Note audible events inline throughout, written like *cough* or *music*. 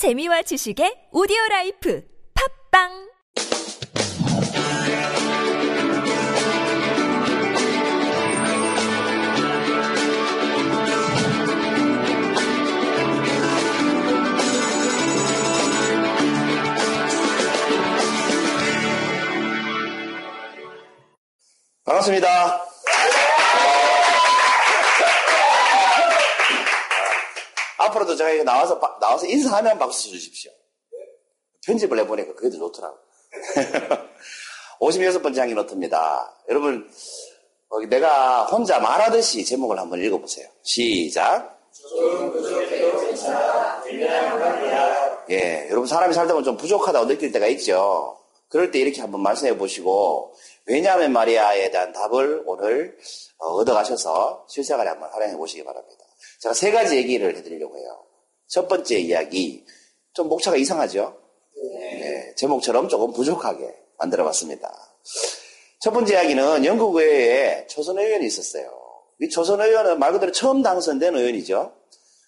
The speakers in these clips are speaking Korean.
재미와 지식의 오디오 라이프 팝빵 반갑습니다. 앞으로도 제가 나와서, 바- 나와서 인사하면 박수 쳐주십시오. 편집을 해보니까 그게 더 좋더라고요. *laughs* 56번째 항의 노트입니다. 여러분, 어, 내가 혼자 말하듯이 제목을 한번 읽어보세요. 시작. 예, 여러분 사람이 살다 보면 좀 부족하다고 느낄 때가 있죠. 그럴 때 이렇게 한번 말씀해 보시고 왜냐하면 말이야에 대한 답을 오늘 어, 얻어가셔서 실생활에 한번 활용해 보시기 바랍니다. 제가 세 가지 얘기를 해드리려고 해요. 첫 번째 이야기 좀 목차가 이상하죠? 네, 제목처럼 조금 부족하게 만들어 봤습니다. 첫 번째 이야기는 영국 의회에 초선 의원이 있었어요. 이 초선 의원은 말 그대로 처음 당선된 의원이죠.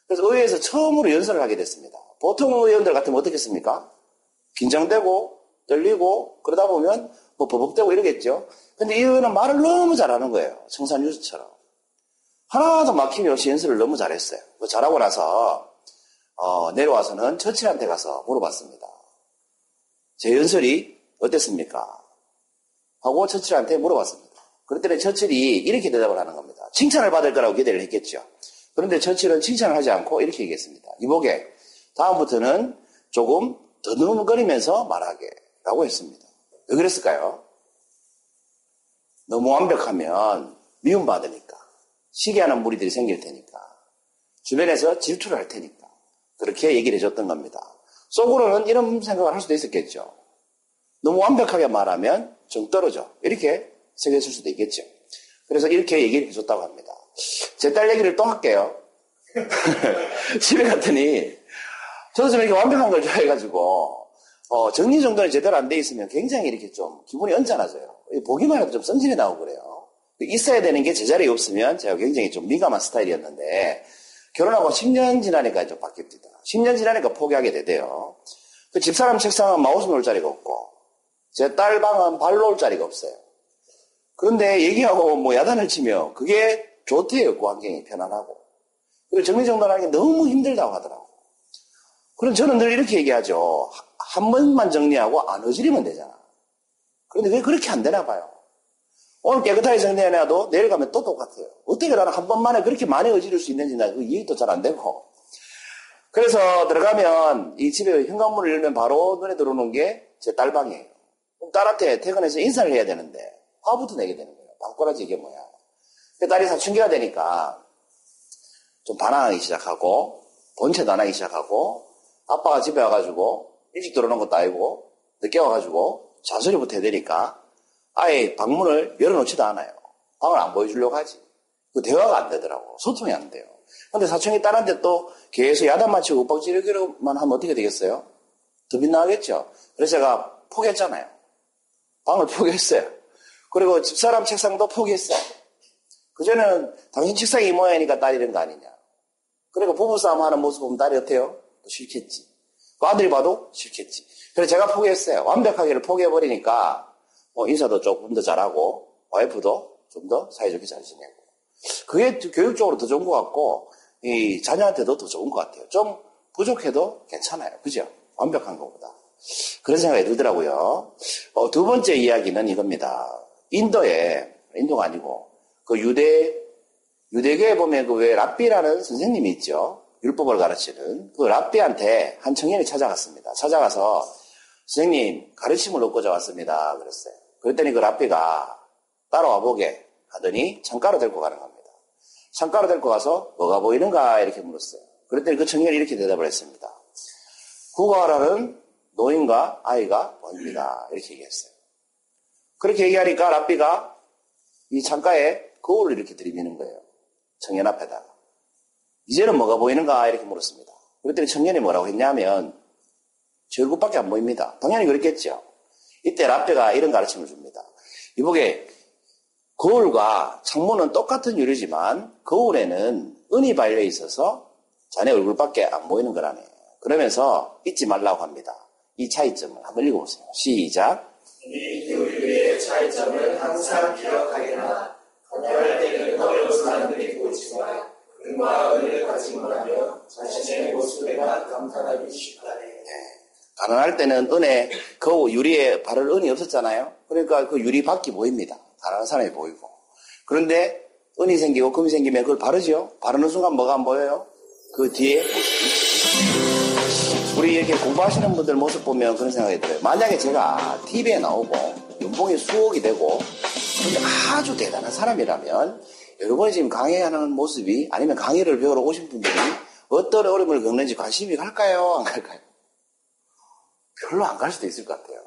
그래서 의회에서 처음으로 연설을 하게 됐습니다. 보통 의원들 같으면 어떻겠습니까? 긴장되고 떨리고 그러다 보면 뭐 버벅대고 이러겠죠. 근데 이 의원은 말을 너무 잘하는 거예요. 청산유수처럼. 하나도 막힘이 없이 연설을 너무 잘했어요. 그 잘하고 나서 어, 내려와서는 처칠한테 가서 물어봤습니다. 제 연설이 어땠습니까? 하고 처칠한테 물어봤습니다. 그랬더니 처칠이 이렇게 대답을 하는 겁니다. 칭찬을 받을 거라고 기대를 했겠죠. 그런데 처칠은 칭찬을 하지 않고 이렇게 얘기했습니다. 이보게 다음부터는 조금 더듬거리면서 말하게 라고 했습니다. 왜 그랬을까요? 너무 완벽하면 미움받으니까 시기하는 무리들이 생길 테니까 주변에서 질투를 할 테니까 그렇게 얘기를 해줬던 겁니다. 속으로는 이런 생각을 할 수도 있었겠죠. 너무 완벽하게 말하면 정 떨어져. 이렇게 생겼을 수도 있겠죠. 그래서 이렇게 얘기를 해줬다고 합니다. 제 딸 얘기를 또 할게요. *laughs* 집에 갔더니 저도 좀 이렇게 완벽한 걸 좋아해가지고 어, 정리 정돈이 제대로 안 돼 있으면 굉장히 이렇게 좀 기분이 언짢아져요. 보기만 해도 좀 성질이 나고 그래요. 있어야 되는 게 제자리에 없으면 제가 굉장히 좀 민감한 스타일이었는데 결혼하고 10년 지나니까 좀 바뀝니다. 10년 지나니까 포기하게 되대요. 그 집사람 책상은 마우스 놓을 자리가 없고 제 딸 방은 발 놓을 자리가 없어요. 그런데 얘기하고 뭐 야단을 치며 그게 좋대요. 그 환경이 편안하고. 그리고 정리정돈하는 게 너무 힘들다고 하더라고. 그럼 저는 늘 이렇게 얘기하죠. 한 번만 정리하고 안 어지르면 되잖아. 그런데 왜 그렇게 안 되나 봐요. 오늘 깨끗하게 정리해놔도 내일 가면 또 똑같아요. 어떻게 나는 한 번만에 그렇게 많이 어지를 수 있는지 나그 이해도 잘 안 되고. 그래서 들어가면 이 집에 현관문을 열면 바로 눈에 들어오는 게 제 딸방이에요. 그럼 딸한테 퇴근해서 인사를 해야 되는데 화부터 내게 되는 거예요. 방꼬라지 이게 뭐야. 그 딸이 사춘기가 되니까 좀 반항하기 시작하고 본체도 안 하기 시작하고 아빠가 집에 와가지고 일찍 들어오는 것도 아니고 늦게 와가지고 잔소리부터 해대니까 아예 방문을 열어놓지도 않아요. 방을 안 보여주려고 하지. 그 대화가 안 되더라고. 소통이 안 돼요. 근데 사춘기 딸한테 또 계속 야단 맞추고 윽박 지르기만 하면 어떻게 되겠어요? 더 빗나가겠죠. 그래서 제가 포기했잖아요. 방을 *laughs* 포기했어요. 그리고 집사람 책상도 포기했어요. 그전에는 당신 책상이 이 모양이니까 딸 이런 거 아니냐. 그리고 부부싸움 하는 모습 보면 딸이 어때요? 또 싫겠지. 그 아들이 봐도 싫겠지. 그래서 제가 포기했어요. 완벽하게를 포기해버리니까 뭐 인사도 조금 더 잘하고 와이프도 좀 더 사이좋게 잘 지내고. 그게 교육적으로 더 좋은 것 같고 이 자녀한테도 더 좋은 것 같아요. 좀 부족해도 괜찮아요. 그죠? 완벽한 것보다. 그런 생각이 들더라고요. 어, 두 번째 이야기는 이겁니다. 인도에, 인도가 아니고, 그 유대, 유대교에 보면 그 왜 랍비라는 선생님이 있죠. 율법을 가르치는. 그 랍비한테 한 청년이 찾아갔습니다. 찾아가서, 선생님, 가르침을 얻고자 왔습니다. 그랬어요. 그랬더니 그 랍비가 따라와 보게 하더니 창가로 데리고 가는 겁니다. 창가로 데리고 가서 뭐가 보이는가 이렇게 물었어요. 그랬더니 그 청년이 이렇게 대답을 했습니다. 국어하라는 노인과 아이가 보입니다. 이렇게 얘기했어요. 그렇게 얘기하니까 랍비가 이 창가에 거울을 이렇게 들이미는 거예요. 청년 앞에다가. 이제는 뭐가 보이는가 이렇게 물었습니다. 그랬더니 청년이 뭐라고 했냐면 제 얼굴밖에 안 보입니다. 당연히 그랬겠죠. 이때 랍비가 이런 가르침을 줍니다. 이보게 거울과 창문은 똑같은 유리지만 거울에는 은이 발려 있어서 자네 얼굴밖에 안 보이는 거라네. 그러면서 잊지 말라고 합니다. 이 차이점을 한번 읽어보세요. 시작. 우리 교류의 차이점을 항상 기억하게나 때는 어려운 사람들이 보지만 은과 은을 가진 거라며 자신의 모습에만 감탄하기 쉽다네. 가난할 때는 은에 그 유리에 바를 은이 없었잖아요. 그러니까 그 유리 밖이 보입니다. 가난한 사람이 보이고. 그런데 은이 생기고 금이 생기면 그걸 바르죠. 바르는 순간 뭐가 안 보여요? 그 뒤에 우리 이렇게 공부하시는 분들 모습 보면 그런 생각이 들어요. 만약에 제가 TV에 나오고 연봉이 수억이 되고 아주 대단한 사람이라면 여러분이 지금 강의하는 모습이 아니면 강의를 배우러 오신 분들이 어떤 어려움을 겪는지 관심이 갈까요? 안 갈까요? 별로 안 갈 수도 있을 것 같아요.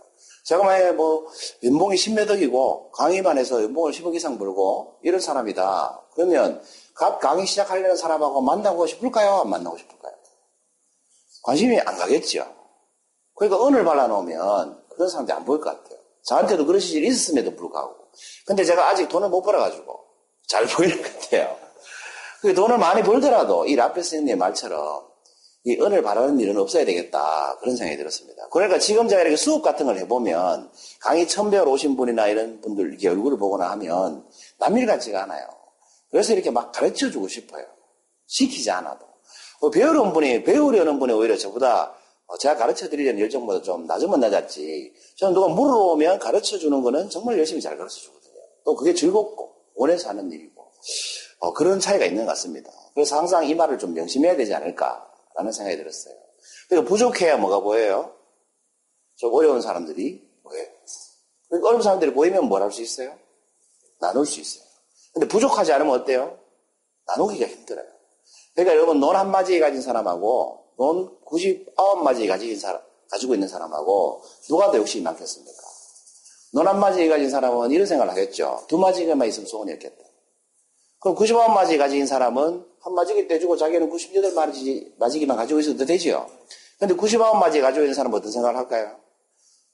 제가 만약에 뭐 연봉이 10매덕이고 강의만 해서 연봉을 10억 이상 벌고 이런 사람이다. 그러면 각 강의 시작하려는 사람하고 만나고 싶을까요? 안 만나고 싶을까요? 관심이 안 가겠죠. 그러니까 은을 발라놓으면 그런 사람들이 안 보일 것 같아요. 저한테도 그런 시절이 있었음에도 불구하고. 근데 제가 아직 돈을 못 벌어가지고 잘 보이는 것 같아요. 그 돈을 많이 벌더라도 이 라페스님 말처럼 이 은을 바라는 일은 없어야 되겠다. 그런 생각이 들었습니다. 그러니까 지금 제가 이렇게 수업 같은 걸 해보면 강의 천 배우러 오신 분이나 이런 분들 이렇게 얼굴을 보거나 하면 남일 같지가 않아요. 그래서 이렇게 막 가르쳐 주고 싶어요. 시키지 않아도. 뭐 배우려는 분이, 배우려는 분이 오히려 저보다 어, 제가 가르쳐 드리려는 열정보다 좀 낮으면 낮았지. 저는 누가 물어오면 가르쳐 주는 거는 정말 열심히 잘 가르쳐 주거든요. 또 그게 즐겁고 원해서 하는 일이고. 어, 그런 차이가 있는 것 같습니다. 그래서 항상 이 말을 좀 명심해야 되지 않을까 라는 생각이 들었어요. 그러니까 부족해야 뭐가 보여요? 좀 어려운 사람들이 보여요. 그러니까 어려운 사람들이 보이면 뭘 할 수 있어요? 나눌 수 있어요. 근데 부족하지 않으면 어때요? 나누기가 힘들어요. 그러니까 여러분, 논 한 마지 가진 사람하고 논 99마지 가진 사람, 가지고 있는 사람하고 누가 더 욕심이 많겠습니까? 논 한 마지 가진 사람은 이런 생각을 하겠죠. 두 마지가만 있으면 소원이었겠다. 그럼 99마지 가진 사람은 한 마지기 떼주고 자기는 98마지, 마지기만 가지고 있어도 되지요. 근데 99마지 가지고 있는 사람은 어떤 생각을 할까요?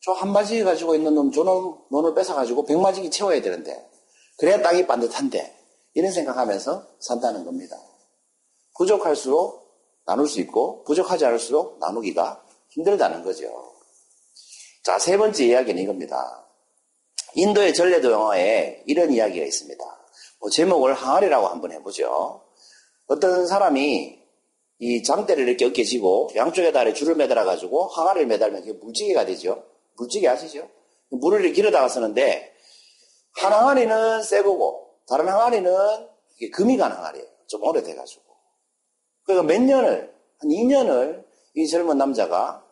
저 한 마지기 가지고 있는 놈, 저놈 논을 뺏어가지고 100마지기 채워야 되는데, 그래야 땅이 반듯한데, 이런 생각하면서 산다는 겁니다. 부족할수록 나눌 수 있고 부족하지 않을수록 나누기가 힘들다는 거죠. 자, 세 번째 이야기는 이겁니다. 인도의 전래도 영화에 이런 이야기가 있습니다. 뭐 제목을 항아리라고 한번 해보죠. 어떤 사람이 이 장대를 이렇게 어깨 지고 양쪽에다 줄을 매달아 가지고 항아리를 매달면 그게 물지개가 되죠. 물지개 아시죠? 물을 이렇게 길어다가 쓰는데 한 항아리는 새 거고 다른 항아리는 금이 간 항아리예요. 좀 오래돼 가지고. 그러니까 몇 년을, 한 2년을 이 젊은 남자가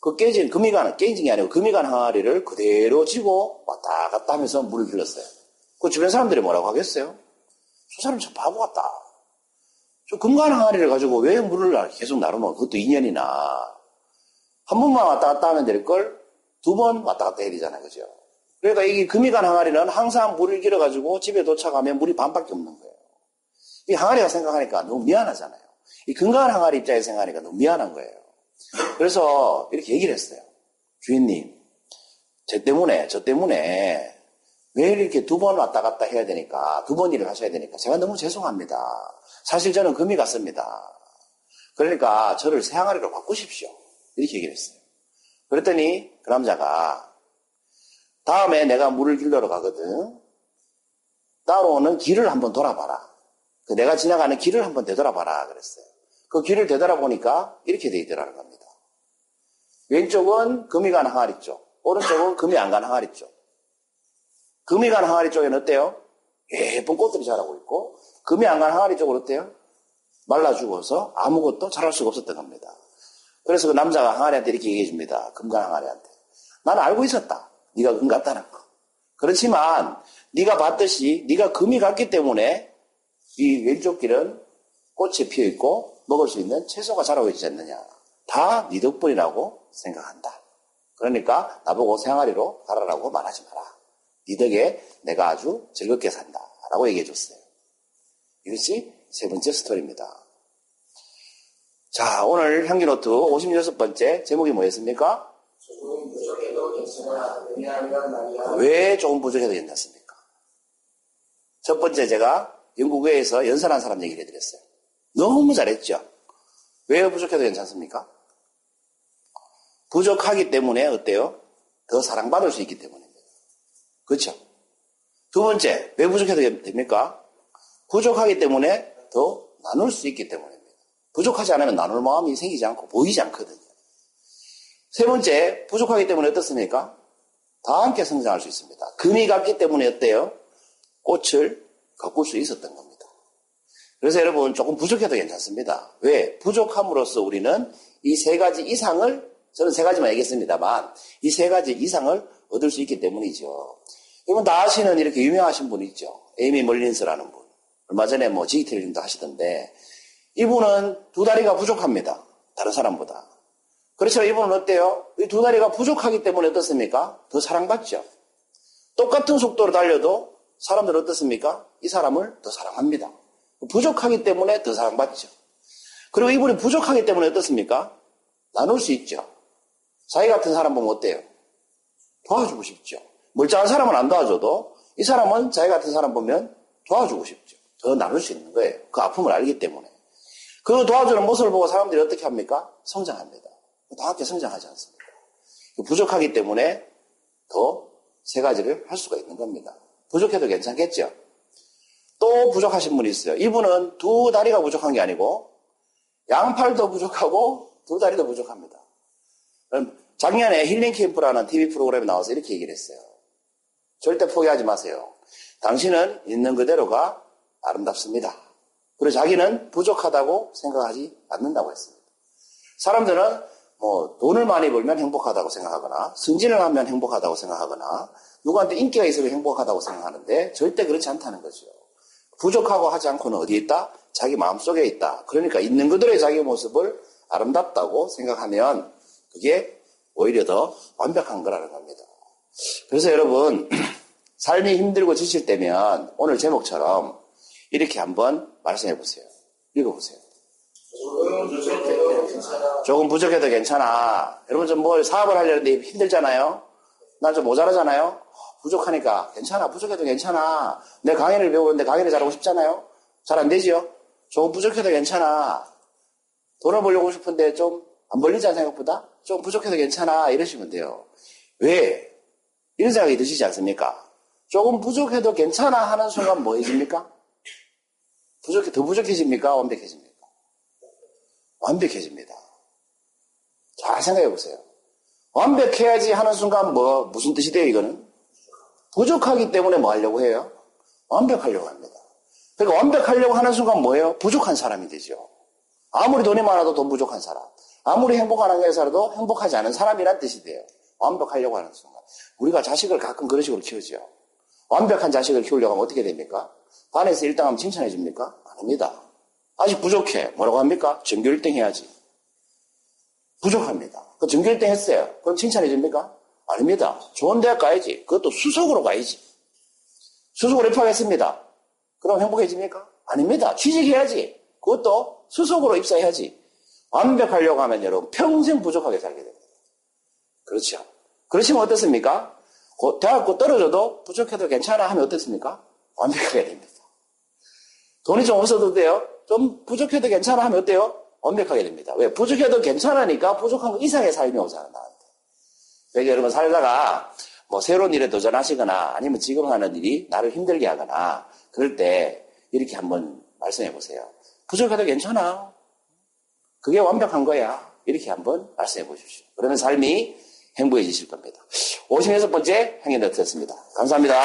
그 깨진, 금이 가는, 깨진 게 아니고 금이 간 항아리를 그대로 지고 왔다 갔다 하면서 물을 길렀어요. 그 주변 사람들이 뭐라고 하겠어요? 저 사람 참 바보 같다. 저 금간 항아리를 가지고 왜 물을 계속 나눠놓어? 그것도 2년이나. 한 번만 왔다 갔다 하면 될 걸 두 번 왔다 갔다 해야 되잖아요. 그죠? 그러니까 이 금이 간 항아리는 항상 물을 길어가지고 집에 도착하면 물이 반밖에 없는 거예요. 이 항아리가 생각하니까 너무 미안하잖아요. 이 건강한 항아리 입장에서 생각하니까 너무 미안한 거예요. 그래서 이렇게 얘기를 했어요. 주인님, 저 때문에, 저 때문에 왜 이렇게 두 번 왔다 갔다 해야 되니까, 두 번 일을 하셔야 되니까 제가 너무 죄송합니다. 사실 저는 금이 갔습니다. 그러니까 저를 새 항아리로 바꾸십시오. 이렇게 얘기를 했어요. 그랬더니 그 남자가 다음에 내가 물을 길러러 가거든. 따로오는 길을 한번 돌아봐라. 그 내가 지나가는 길을 한번 되돌아봐라 그랬어요. 그 길을 되돌아보니까 이렇게 돼 있더라는 겁니다. 왼쪽은 금이 간 항아리 쪽, 오른쪽은 금이 안 간 항아리 쪽. 금이 간 항아리 쪽에는 어때요? 예쁜 꽃들이 자라고 있고 금이 안 간 항아리 쪽은 어때요? 말라 죽어서 아무것도 자랄 수가 없었던 겁니다. 그래서 그 남자가 항아리한테 이렇게 얘기해 줍니다. 금간 항아리한테. 나는 알고 있었다. 네가 금 같다는 거. 그렇지만 네가 봤듯이 네가 금이 갔기 때문에 이 왼쪽 길은 꽃이 피어 있고 먹을 수 있는 채소가 자라고 있지 않느냐. 다 네 덕분이라고 생각한다. 그러니까 나보고 생활이로 가라라고 말하지 마라. 네 덕에 내가 아주 즐겁게 산다. 라고 얘기해 줬어요. 이것이 세 번째 스토리입니다. 자, 오늘 향기노트 56번째 제목이 뭐였습니까? 왜 조금 부족해도 괜찮습니까? 첫 번째 제가 영국외에서 연설한 사람 얘기를 해드렸어요. 너무 잘했죠? 왜 부족해도 괜찮습니까? 부족하기 때문에 어때요? 더 사랑받을 수 있기 때문입니다. 그렇죠? 두 번째, 왜 부족해도 됩니까? 부족하기 때문에 더 나눌 수 있기 때문입니다. 부족하지 않으면 나눌 마음이 생기지 않고 보이지 않거든요. 세 번째, 부족하기 때문에 어떻습니까? 다 함께 성장할 수 있습니다. 금이 갔기 때문에 어때요? 꽃을 가꿀 수 있었던 겁니다. 그래서 여러분 조금 부족해도 괜찮습니다. 왜? 부족함으로써 우리는 이 세 가지 이상을 저는 세 가지만 얘기했습니다만 이 세 가지 이상을 얻을 수 있기 때문이죠. 여러분 다 아시는 이렇게 유명하신 분 있죠. 에이미 멀린스라는 분. 얼마 전에 뭐 지기텔님도 하시던데 이분은 두 다리가 부족합니다. 다른 사람보다. 그렇죠. 이분은 어때요? 이 두 다리가 부족하기 때문에 어떻습니까? 더 사랑받죠. 똑같은 속도로 달려도 사람들은 어떻습니까? 이 사람을 더 사랑합니다. 부족하기 때문에 더 사랑받죠. 그리고 이분이 부족하기 때문에 어떻습니까? 나눌 수 있죠. 자기 같은 사람 보면 어때요? 도와주고 싶죠. 멀쩡한 사람은 안 도와줘도 이 사람은 자기 같은 사람 보면 도와주고 싶죠. 더 나눌 수 있는 거예요. 그 아픔을 알기 때문에. 그 도와주는 모습을 보고 사람들이 어떻게 합니까? 성장합니다. 다 함께 성장하지 않습니까? 부족하기 때문에 더 세 가지를 할 수가 있는 겁니다. 부족해도 괜찮겠죠? 또 부족하신 분이 있어요. 이분은 두 다리가 부족한 게 아니고 양팔도 부족하고 두 다리도 부족합니다. 작년에 힐링 캠프라는 TV 프로그램에 나와서 이렇게 얘기를 했어요. 절대 포기하지 마세요. 당신은 있는 그대로가 아름답습니다. 그리고 자기는 부족하다고 생각하지 않는다고 했습니다. 사람들은 뭐 돈을 많이 벌면 행복하다고 생각하거나 승진을 하면 행복하다고 생각하거나 누구한테 인기가 있으면 행복하다고 생각하는데 절대 그렇지 않다는 거죠. 부족하고 하지 않고는 어디에 있다? 자기 마음속에 있다. 그러니까 있는 그대로의 자기 모습을 아름답다고 생각하면 그게 오히려 더 완벽한 거라는 겁니다. 그래서 여러분 *clears throat* 삶이 힘들고 지칠 때면 오늘 제목처럼 이렇게 한번 말씀해 보세요. 읽어보세요. 조금 부족해도 괜찮아. 여러분 좀 뭘 사업을 하려는데 힘들잖아요. 나 좀 모자라잖아요. 부족하니까 괜찮아. 부족해도 괜찮아. 내 강의를 배우는데 강의를 잘하고 싶잖아요. 잘 안 되지요? 조금 부족해도 괜찮아. 벌려고 싶은데 좀 안 벌리지 생각보다? 좀 부족해도 괜찮아. 이러시면 돼요. 왜? 이런 생각이 드시지 않습니까? 조금 부족해도 괜찮아 하는 순간 뭐 해집니까? 부족해, 더 부족해집니까? 완벽해집니까? 완벽해집니다. 잘 생각해 보세요. 완벽해야지 하는 순간 뭐, 무슨 뜻이 돼요, 이거는? 부족하기 때문에 뭐 하려고 해요? 완벽하려고 합니다. 그러니까 완벽하려고 하는 순간 뭐예요? 부족한 사람이 되죠. 아무리 돈이 많아도 돈 부족한 사람. 아무리 행복한 회사라도 행복하지 않은 사람이란 뜻이 돼요. 완벽하려고 하는 순간. 우리가 자식을 가끔 그런 식으로 키우죠. 완벽한 자식을 키우려고 하면 어떻게 됩니까? 반에서 1등 하면 칭찬해 줍니까? 아닙니다. 아직 부족해. 뭐라고 합니까? 전교 1등 해야지. 부족합니다. 그 전교 1등 했어요. 그럼 칭찬해 줍니까? 아닙니다. 좋은 대학 가야지. 그것도 수석으로 가야지. 수석으로 입학했습니다. 그럼 행복해집니까? 아닙니다. 취직해야지. 그것도 수석으로 입사해야지. 완벽하려고 하면 여러분 평생 부족하게 살게 됩니다. 그렇죠. 그러시면 어떻습니까? 대학 고 떨어져도 부족해도 괜찮아 하면 어떻습니까? 완벽하게 됩니다. 돈이 좀 없어도 돼요. 좀 부족해도 괜찮아 하면 어때요? 완벽하게 됩니다. 왜? 부족해도 괜찮으니까 부족한 거 이상의 삶이 오잖아, 나한테. 그러니까 여러분 살다가 뭐 새로운 일에 도전하시거나 아니면 지금 하는 일이 나를 힘들게 하거나 그럴 때 이렇게 한번 말씀해 보세요. 부족해도 괜찮아. 그게 완벽한 거야. 이렇게 한번 말씀해 보십시오. 그러면 삶이 행복해지실 겁니다. 56번째 행위를 드렸습니다. 감사합니다.